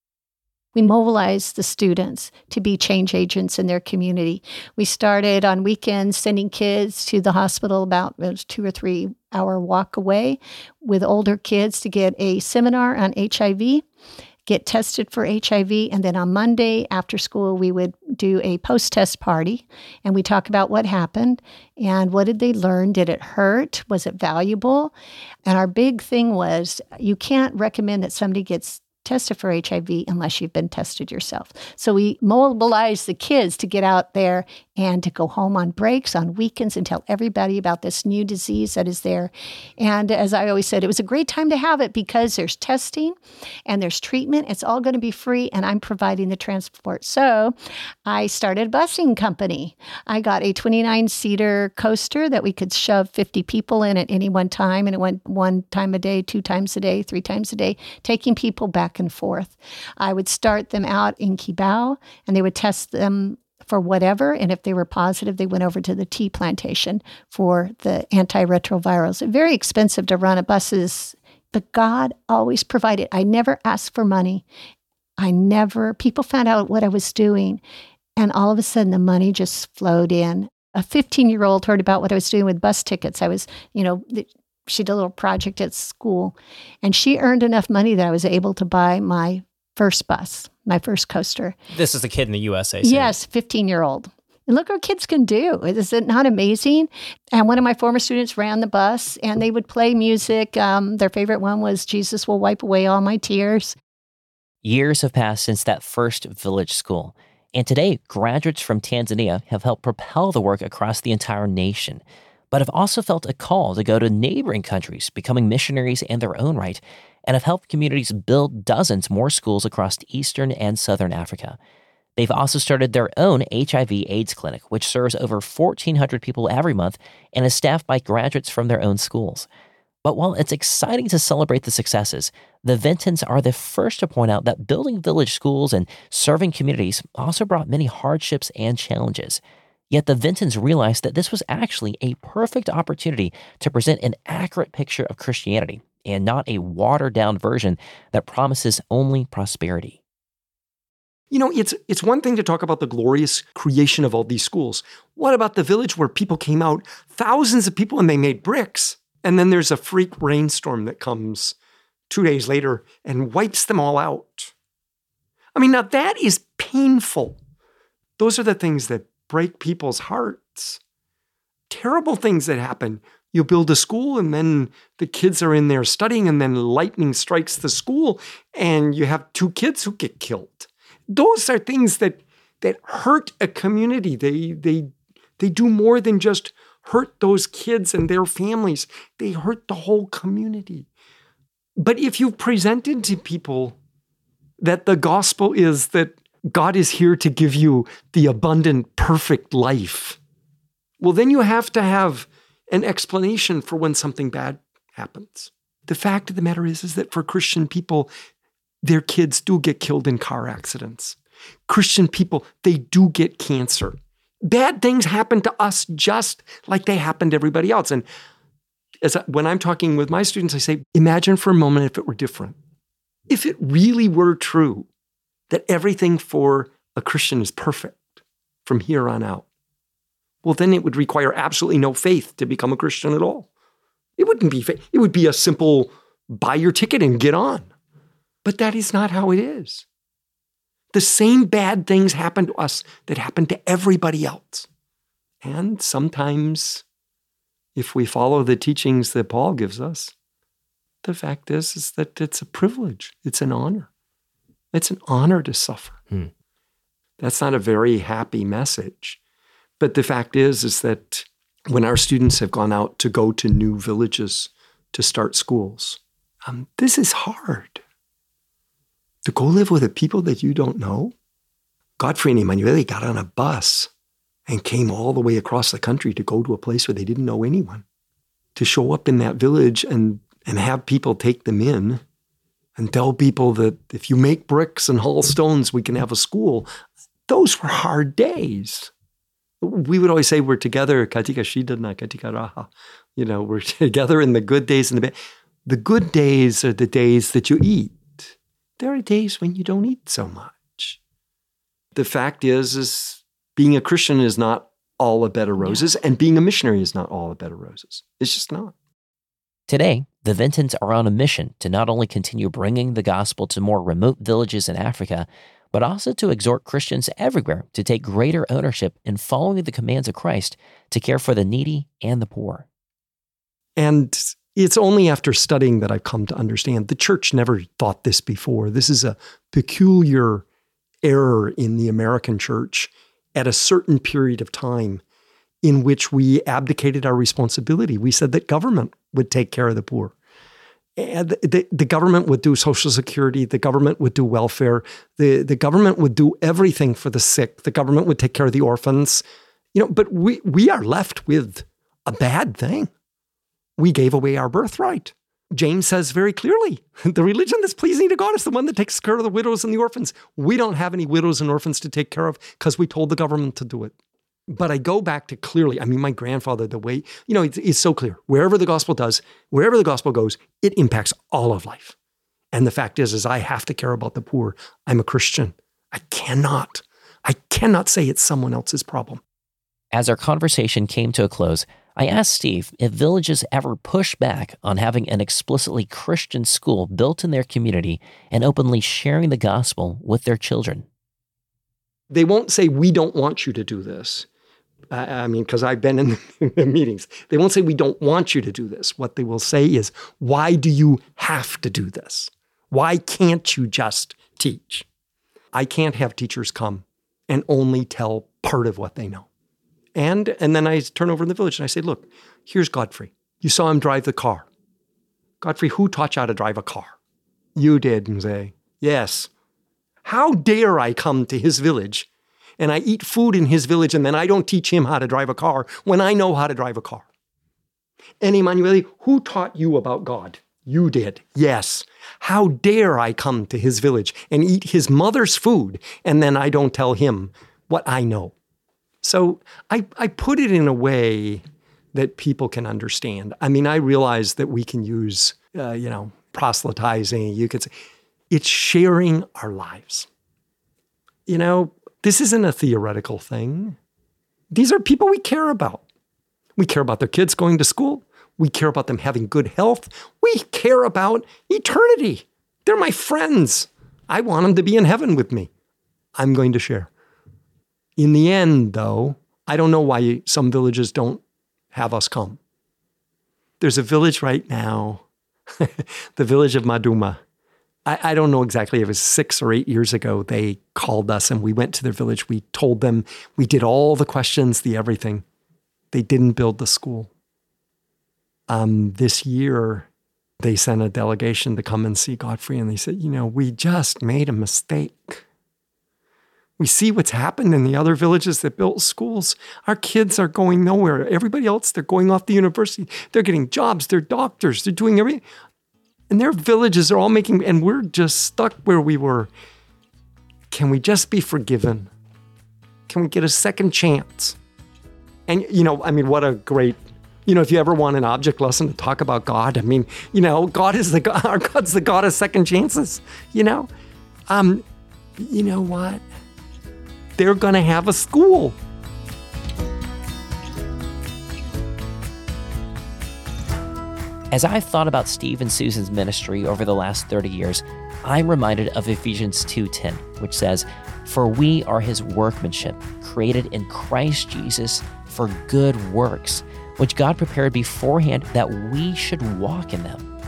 We mobilized the students to be change agents in their community. We started on weekends sending kids to the hospital about two or three hour walk away with older kids to get a seminar on HIV get tested for HIV. And then on Monday after school, we would do a post test party and we talk about what happened and what did they learn? Did it hurt? Was it valuable? And our big thing was you can't recommend that somebody gets tested for HIV unless you've been tested yourself. So we mobilized the kids to get out there and to go home on breaks, on weekends, and tell everybody about this new disease that is there. And as I always said, it was a great time to have it because there's testing and there's treatment. It's all going to be free, and I'm providing the transport. So I started a busing company. I got a 29 seater coaster that we could shove 50 people in at any one time, and it went one time a day, two times a day, three times a day, taking people back and forth. I would start them out in Kibao, and they would test them for whatever. And if they were positive, they went over to the tea plantation for the antiretrovirals. Very expensive to run a buses, but God always provided. I never asked for money. I never, people found out what I was doing. And all of a sudden, the money just flowed in. A 15 year old heard about what I was doing with bus tickets. I was, you know, she did a little project at school and she earned enough money that I was able to buy my first bus, my first coaster. This is a kid in the USA. So. Yes, 15 year old. And look what kids can do. Is it not amazing? And one of my former students ran the bus and they would play music. Um, their favorite one was Jesus Will Wipe Away All My Tears. Years have passed since that first village school. And today, graduates from Tanzania have helped propel the work across the entire nation, but have also felt a call to go to neighboring countries, becoming missionaries in their own right, and have helped communities build dozens more schools across Eastern and Southern Africa. They've also started their own HIV AIDS clinic, which serves over 1,400 people every month and is staffed by graduates from their own schools. But while it's exciting to celebrate the successes, the Vintons are the first to point out that building village schools and serving communities also brought many hardships and challenges. Yet the Vintons realized that this was actually a perfect opportunity to present an accurate picture of Christianity and not a watered down version that promises only prosperity. You know, it's it's one thing to talk about the glorious creation of all these schools. What about the village where people came out, thousands of people, and they made bricks? And then there's a freak rainstorm that comes two days later and wipes them all out. I mean, now that is painful. Those are the things that break people's hearts. Terrible things that happen. You build a school and then the kids are in there studying, and then lightning strikes the school, and you have two kids who get killed. Those are things that that hurt a community. They they they do more than just hurt those kids and their families. They hurt the whole community. But if you've presented to people that the gospel is that God is here to give you the abundant, perfect life, well, then you have to have an explanation for when something bad happens. The fact of the matter is, is that for Christian people, their kids do get killed in car accidents. Christian people, they do get cancer. Bad things happen to us just like they happen to everybody else. And as I, when I'm talking with my students, I say, imagine for a moment if it were different. If it really were true that everything for a Christian is perfect from here on out, well, then it would require absolutely no faith to become a Christian at all. It wouldn't be faith. It would be a simple buy your ticket and get on. But that is not how it is. The same bad things happen to us that happen to everybody else. And sometimes, if we follow the teachings that Paul gives us, the fact is, is that it's a privilege, it's an honor. It's an honor to suffer. Hmm. That's not a very happy message. But the fact is, is that when our students have gone out to go to new villages to start schools, um, this is hard. To go live with the people that you don't know. Godfrey and Emanuele got on a bus and came all the way across the country to go to a place where they didn't know anyone. To show up in that village and, and have people take them in and tell people that if you make bricks and haul stones, we can have a school. Those were hard days. We would always say we're together, katika shida na katika raha. You know, we're [laughs] together in the good days and the bad. The good days are the days that you eat. There are days when you don't eat so much. The fact is, is being a Christian is not all a bed of roses, yeah. and being a missionary is not all a bed of roses. It's just not. Today, the Vintons are on a mission to not only continue bringing the gospel to more remote villages in Africa, but also to exhort Christians everywhere to take greater ownership in following the commands of Christ to care for the needy and the poor. And it's only after studying that I've come to understand the church never thought this before. This is a peculiar error in the American church at a certain period of time in which we abdicated our responsibility. We said that government would take care of the poor. And the, the government would do Social Security, the government would do welfare, the, the government would do everything for the sick, the government would take care of the orphans. You know, but we, we are left with a bad thing. We gave away our birthright. James says very clearly [laughs] the religion that's pleasing to God is the one that takes care of the widows and the orphans. We don't have any widows and orphans to take care of because we told the government to do it. But I go back to clearly, I mean, my grandfather, the way, you know, it's, it's, so clear. Wherever the gospel does, wherever the gospel goes, it impacts all of life. And the fact is, is I have to care about the poor. I'm a Christian. I cannot, I cannot say it's someone else's problem. As our conversation came to a close, I asked Steve if villages ever push back on having an explicitly Christian school built in their community and openly sharing the gospel with their children. They won't say, We don't want you to do this. I mean, because I've been [laughs] in the meetings. They won't say, We don't want you to do this. What they will say is, Why do you have to do this? Why can't you just teach? I can't have teachers come and only tell part of what they know. And, and then I turn over in the village and I say, Look, here's Godfrey. You saw him drive the car. Godfrey, who taught you how to drive a car? You did, say, Yes. How dare I come to his village and I eat food in his village and then I don't teach him how to drive a car when I know how to drive a car? And Emanuele, who taught you about God? You did. Yes. How dare I come to his village and eat his mother's food and then I don't tell him what I know? So I, I put it in a way that people can understand. I mean, I realize that we can use, uh, you know, proselytizing. You could say it's sharing our lives. You know, this isn't a theoretical thing. These are people we care about. We care about their kids going to school. We care about them having good health. We care about eternity. They're my friends. I want them to be in heaven with me. I'm going to share. In the end, though, I don't know why some villages don't have us come. There's a village right now, [laughs] the village of Maduma. I, I, don't know exactly, it was six or eight years ago. They called us and we went to their village. We told them, we did all the questions, the everything. They didn't build the school. Um, this year, they sent a delegation to come and see Godfrey, and they said, You know, we just made a mistake. We see what's happened in the other villages that built schools. Our kids are going nowhere. Everybody else, they're going off the university. They're getting jobs. They're doctors. They're doing everything. And their villages are all making, and we're just stuck where we were. Can we just be forgiven? Can we get a second chance? And, you know, I mean, what a great you know, if you ever want an object lesson to talk about God, I mean, you know, God is the God, [laughs] our God's the God of second chances. You know, um, you know what? they're to have a school. As I've thought about Steve and Susan's ministry over the last 30 years, I'm reminded of Ephesians 2:10, which says, "For we are his workmanship, created in Christ Jesus for good works, which God prepared beforehand that we should walk in them."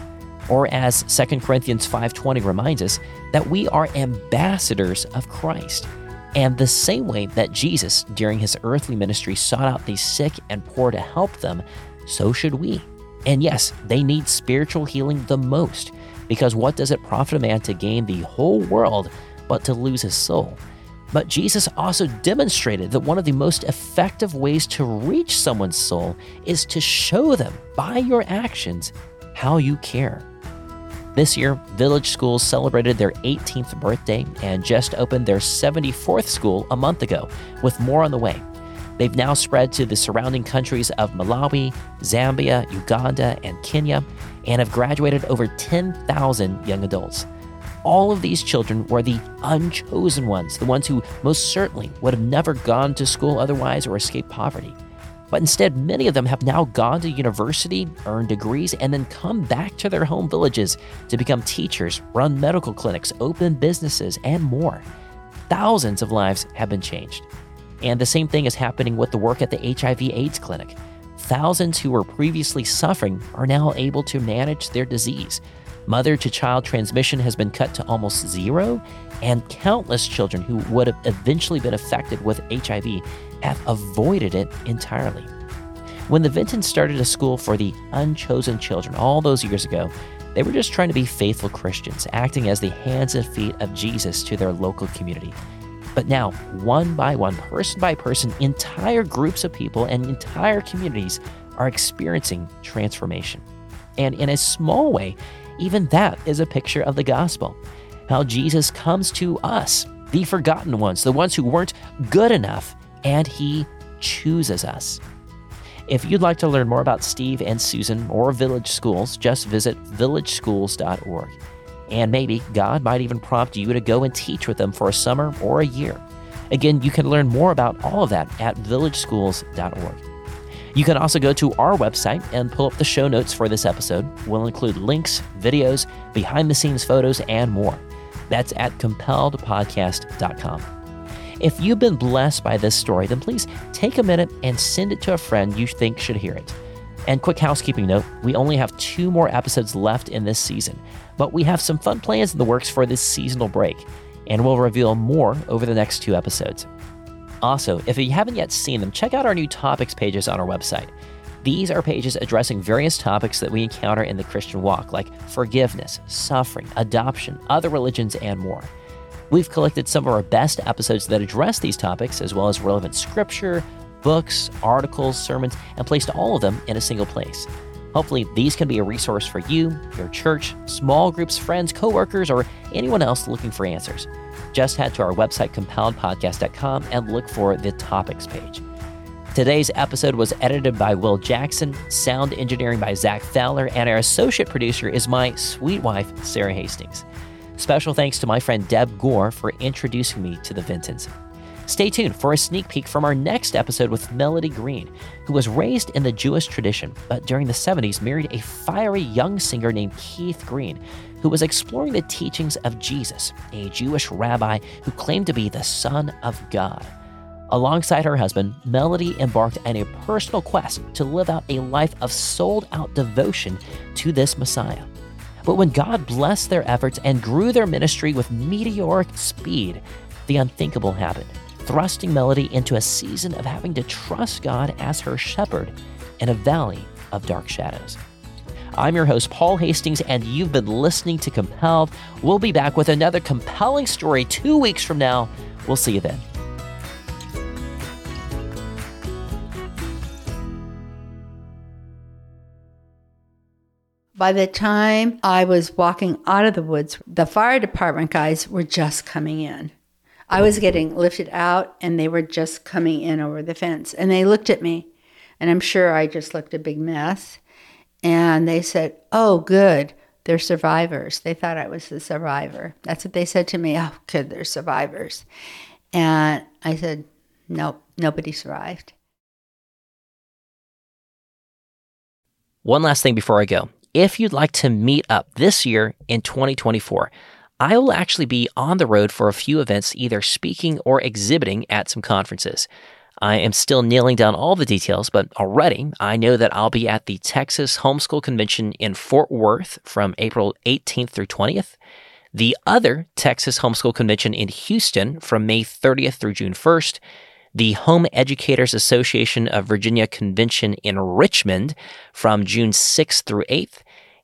Or as 2 Corinthians 5:20 reminds us, that we are ambassadors of Christ. And the same way that Jesus, during his earthly ministry, sought out the sick and poor to help them, so should we. And yes, they need spiritual healing the most, because what does it profit a man to gain the whole world but to lose his soul? But Jesus also demonstrated that one of the most effective ways to reach someone's soul is to show them by your actions how you care. This year, Village Schools celebrated their 18th birthday and just opened their 74th school a month ago, with more on the way. They've now spread to the surrounding countries of Malawi, Zambia, Uganda, and Kenya, and have graduated over 10,000 young adults. All of these children were the unchosen ones, the ones who most certainly would have never gone to school otherwise or escaped poverty. But instead, many of them have now gone to university, earned degrees, and then come back to their home villages to become teachers, run medical clinics, open businesses, and more. Thousands of lives have been changed. And the same thing is happening with the work at the HIV/AIDS clinic. Thousands who were previously suffering are now able to manage their disease. Mother to child transmission has been cut to almost zero, and countless children who would have eventually been affected with HIV have avoided it entirely. When the Vintons started a school for the unchosen children all those years ago, they were just trying to be faithful Christians, acting as the hands and feet of Jesus to their local community. But now, one by one, person by person, entire groups of people and entire communities are experiencing transformation. And in a small way, even that is a picture of the gospel. How Jesus comes to us, the forgotten ones, the ones who weren't good enough, and He chooses us. If you'd like to learn more about Steve and Susan or Village Schools, just visit villageschools.org. And maybe God might even prompt you to go and teach with them for a summer or a year. Again, you can learn more about all of that at villageschools.org. You can also go to our website and pull up the show notes for this episode. We'll include links, videos, behind the scenes photos, and more. That's at compelledpodcast.com. If you've been blessed by this story, then please take a minute and send it to a friend you think should hear it. And quick housekeeping note we only have two more episodes left in this season, but we have some fun plans in the works for this seasonal break, and we'll reveal more over the next two episodes. Also, if you haven't yet seen them, check out our new topics pages on our website. These are pages addressing various topics that we encounter in the Christian walk, like forgiveness, suffering, adoption, other religions, and more. We've collected some of our best episodes that address these topics, as well as relevant scripture, books, articles, sermons, and placed all of them in a single place. Hopefully, these can be a resource for you, your church, small groups, friends, coworkers, or anyone else looking for answers. Just head to our website, compelledpodcast.com, and look for the topics page. Today's episode was edited by Will Jackson, sound engineering by Zach Fowler, and our associate producer is my sweet wife, Sarah Hastings. Special thanks to my friend Deb Gore for introducing me to the Vintons. Stay tuned for a sneak peek from our next episode with Melody Green, who was raised in the Jewish tradition, but during the 70s married a fiery young singer named Keith Green, who was exploring the teachings of Jesus, a Jewish rabbi who claimed to be the Son of God. Alongside her husband, Melody embarked on a personal quest to live out a life of sold out devotion to this Messiah. But when God blessed their efforts and grew their ministry with meteoric speed, the unthinkable happened, thrusting Melody into a season of having to trust God as her shepherd in a valley of dark shadows. I'm your host, Paul Hastings, and you've been listening to Compelled. We'll be back with another compelling story two weeks from now. We'll see you then. By the time I was walking out of the woods, the fire department guys were just coming in. I was getting lifted out and they were just coming in over the fence. And they looked at me, and I'm sure I just looked a big mess. And they said, Oh, good, they're survivors. They thought I was the survivor. That's what they said to me. Oh, good, they're survivors. And I said, Nope, nobody survived. One last thing before I go if you'd like to meet up this year in 2024, I will actually be on the road for a few events, either speaking or exhibiting at some conferences. I am still nailing down all the details, but already I know that I'll be at the Texas Homeschool Convention in Fort Worth from April 18th through 20th, the other Texas Homeschool Convention in Houston from May 30th through June 1st, the Home Educators Association of Virginia Convention in Richmond from June 6th through 8th.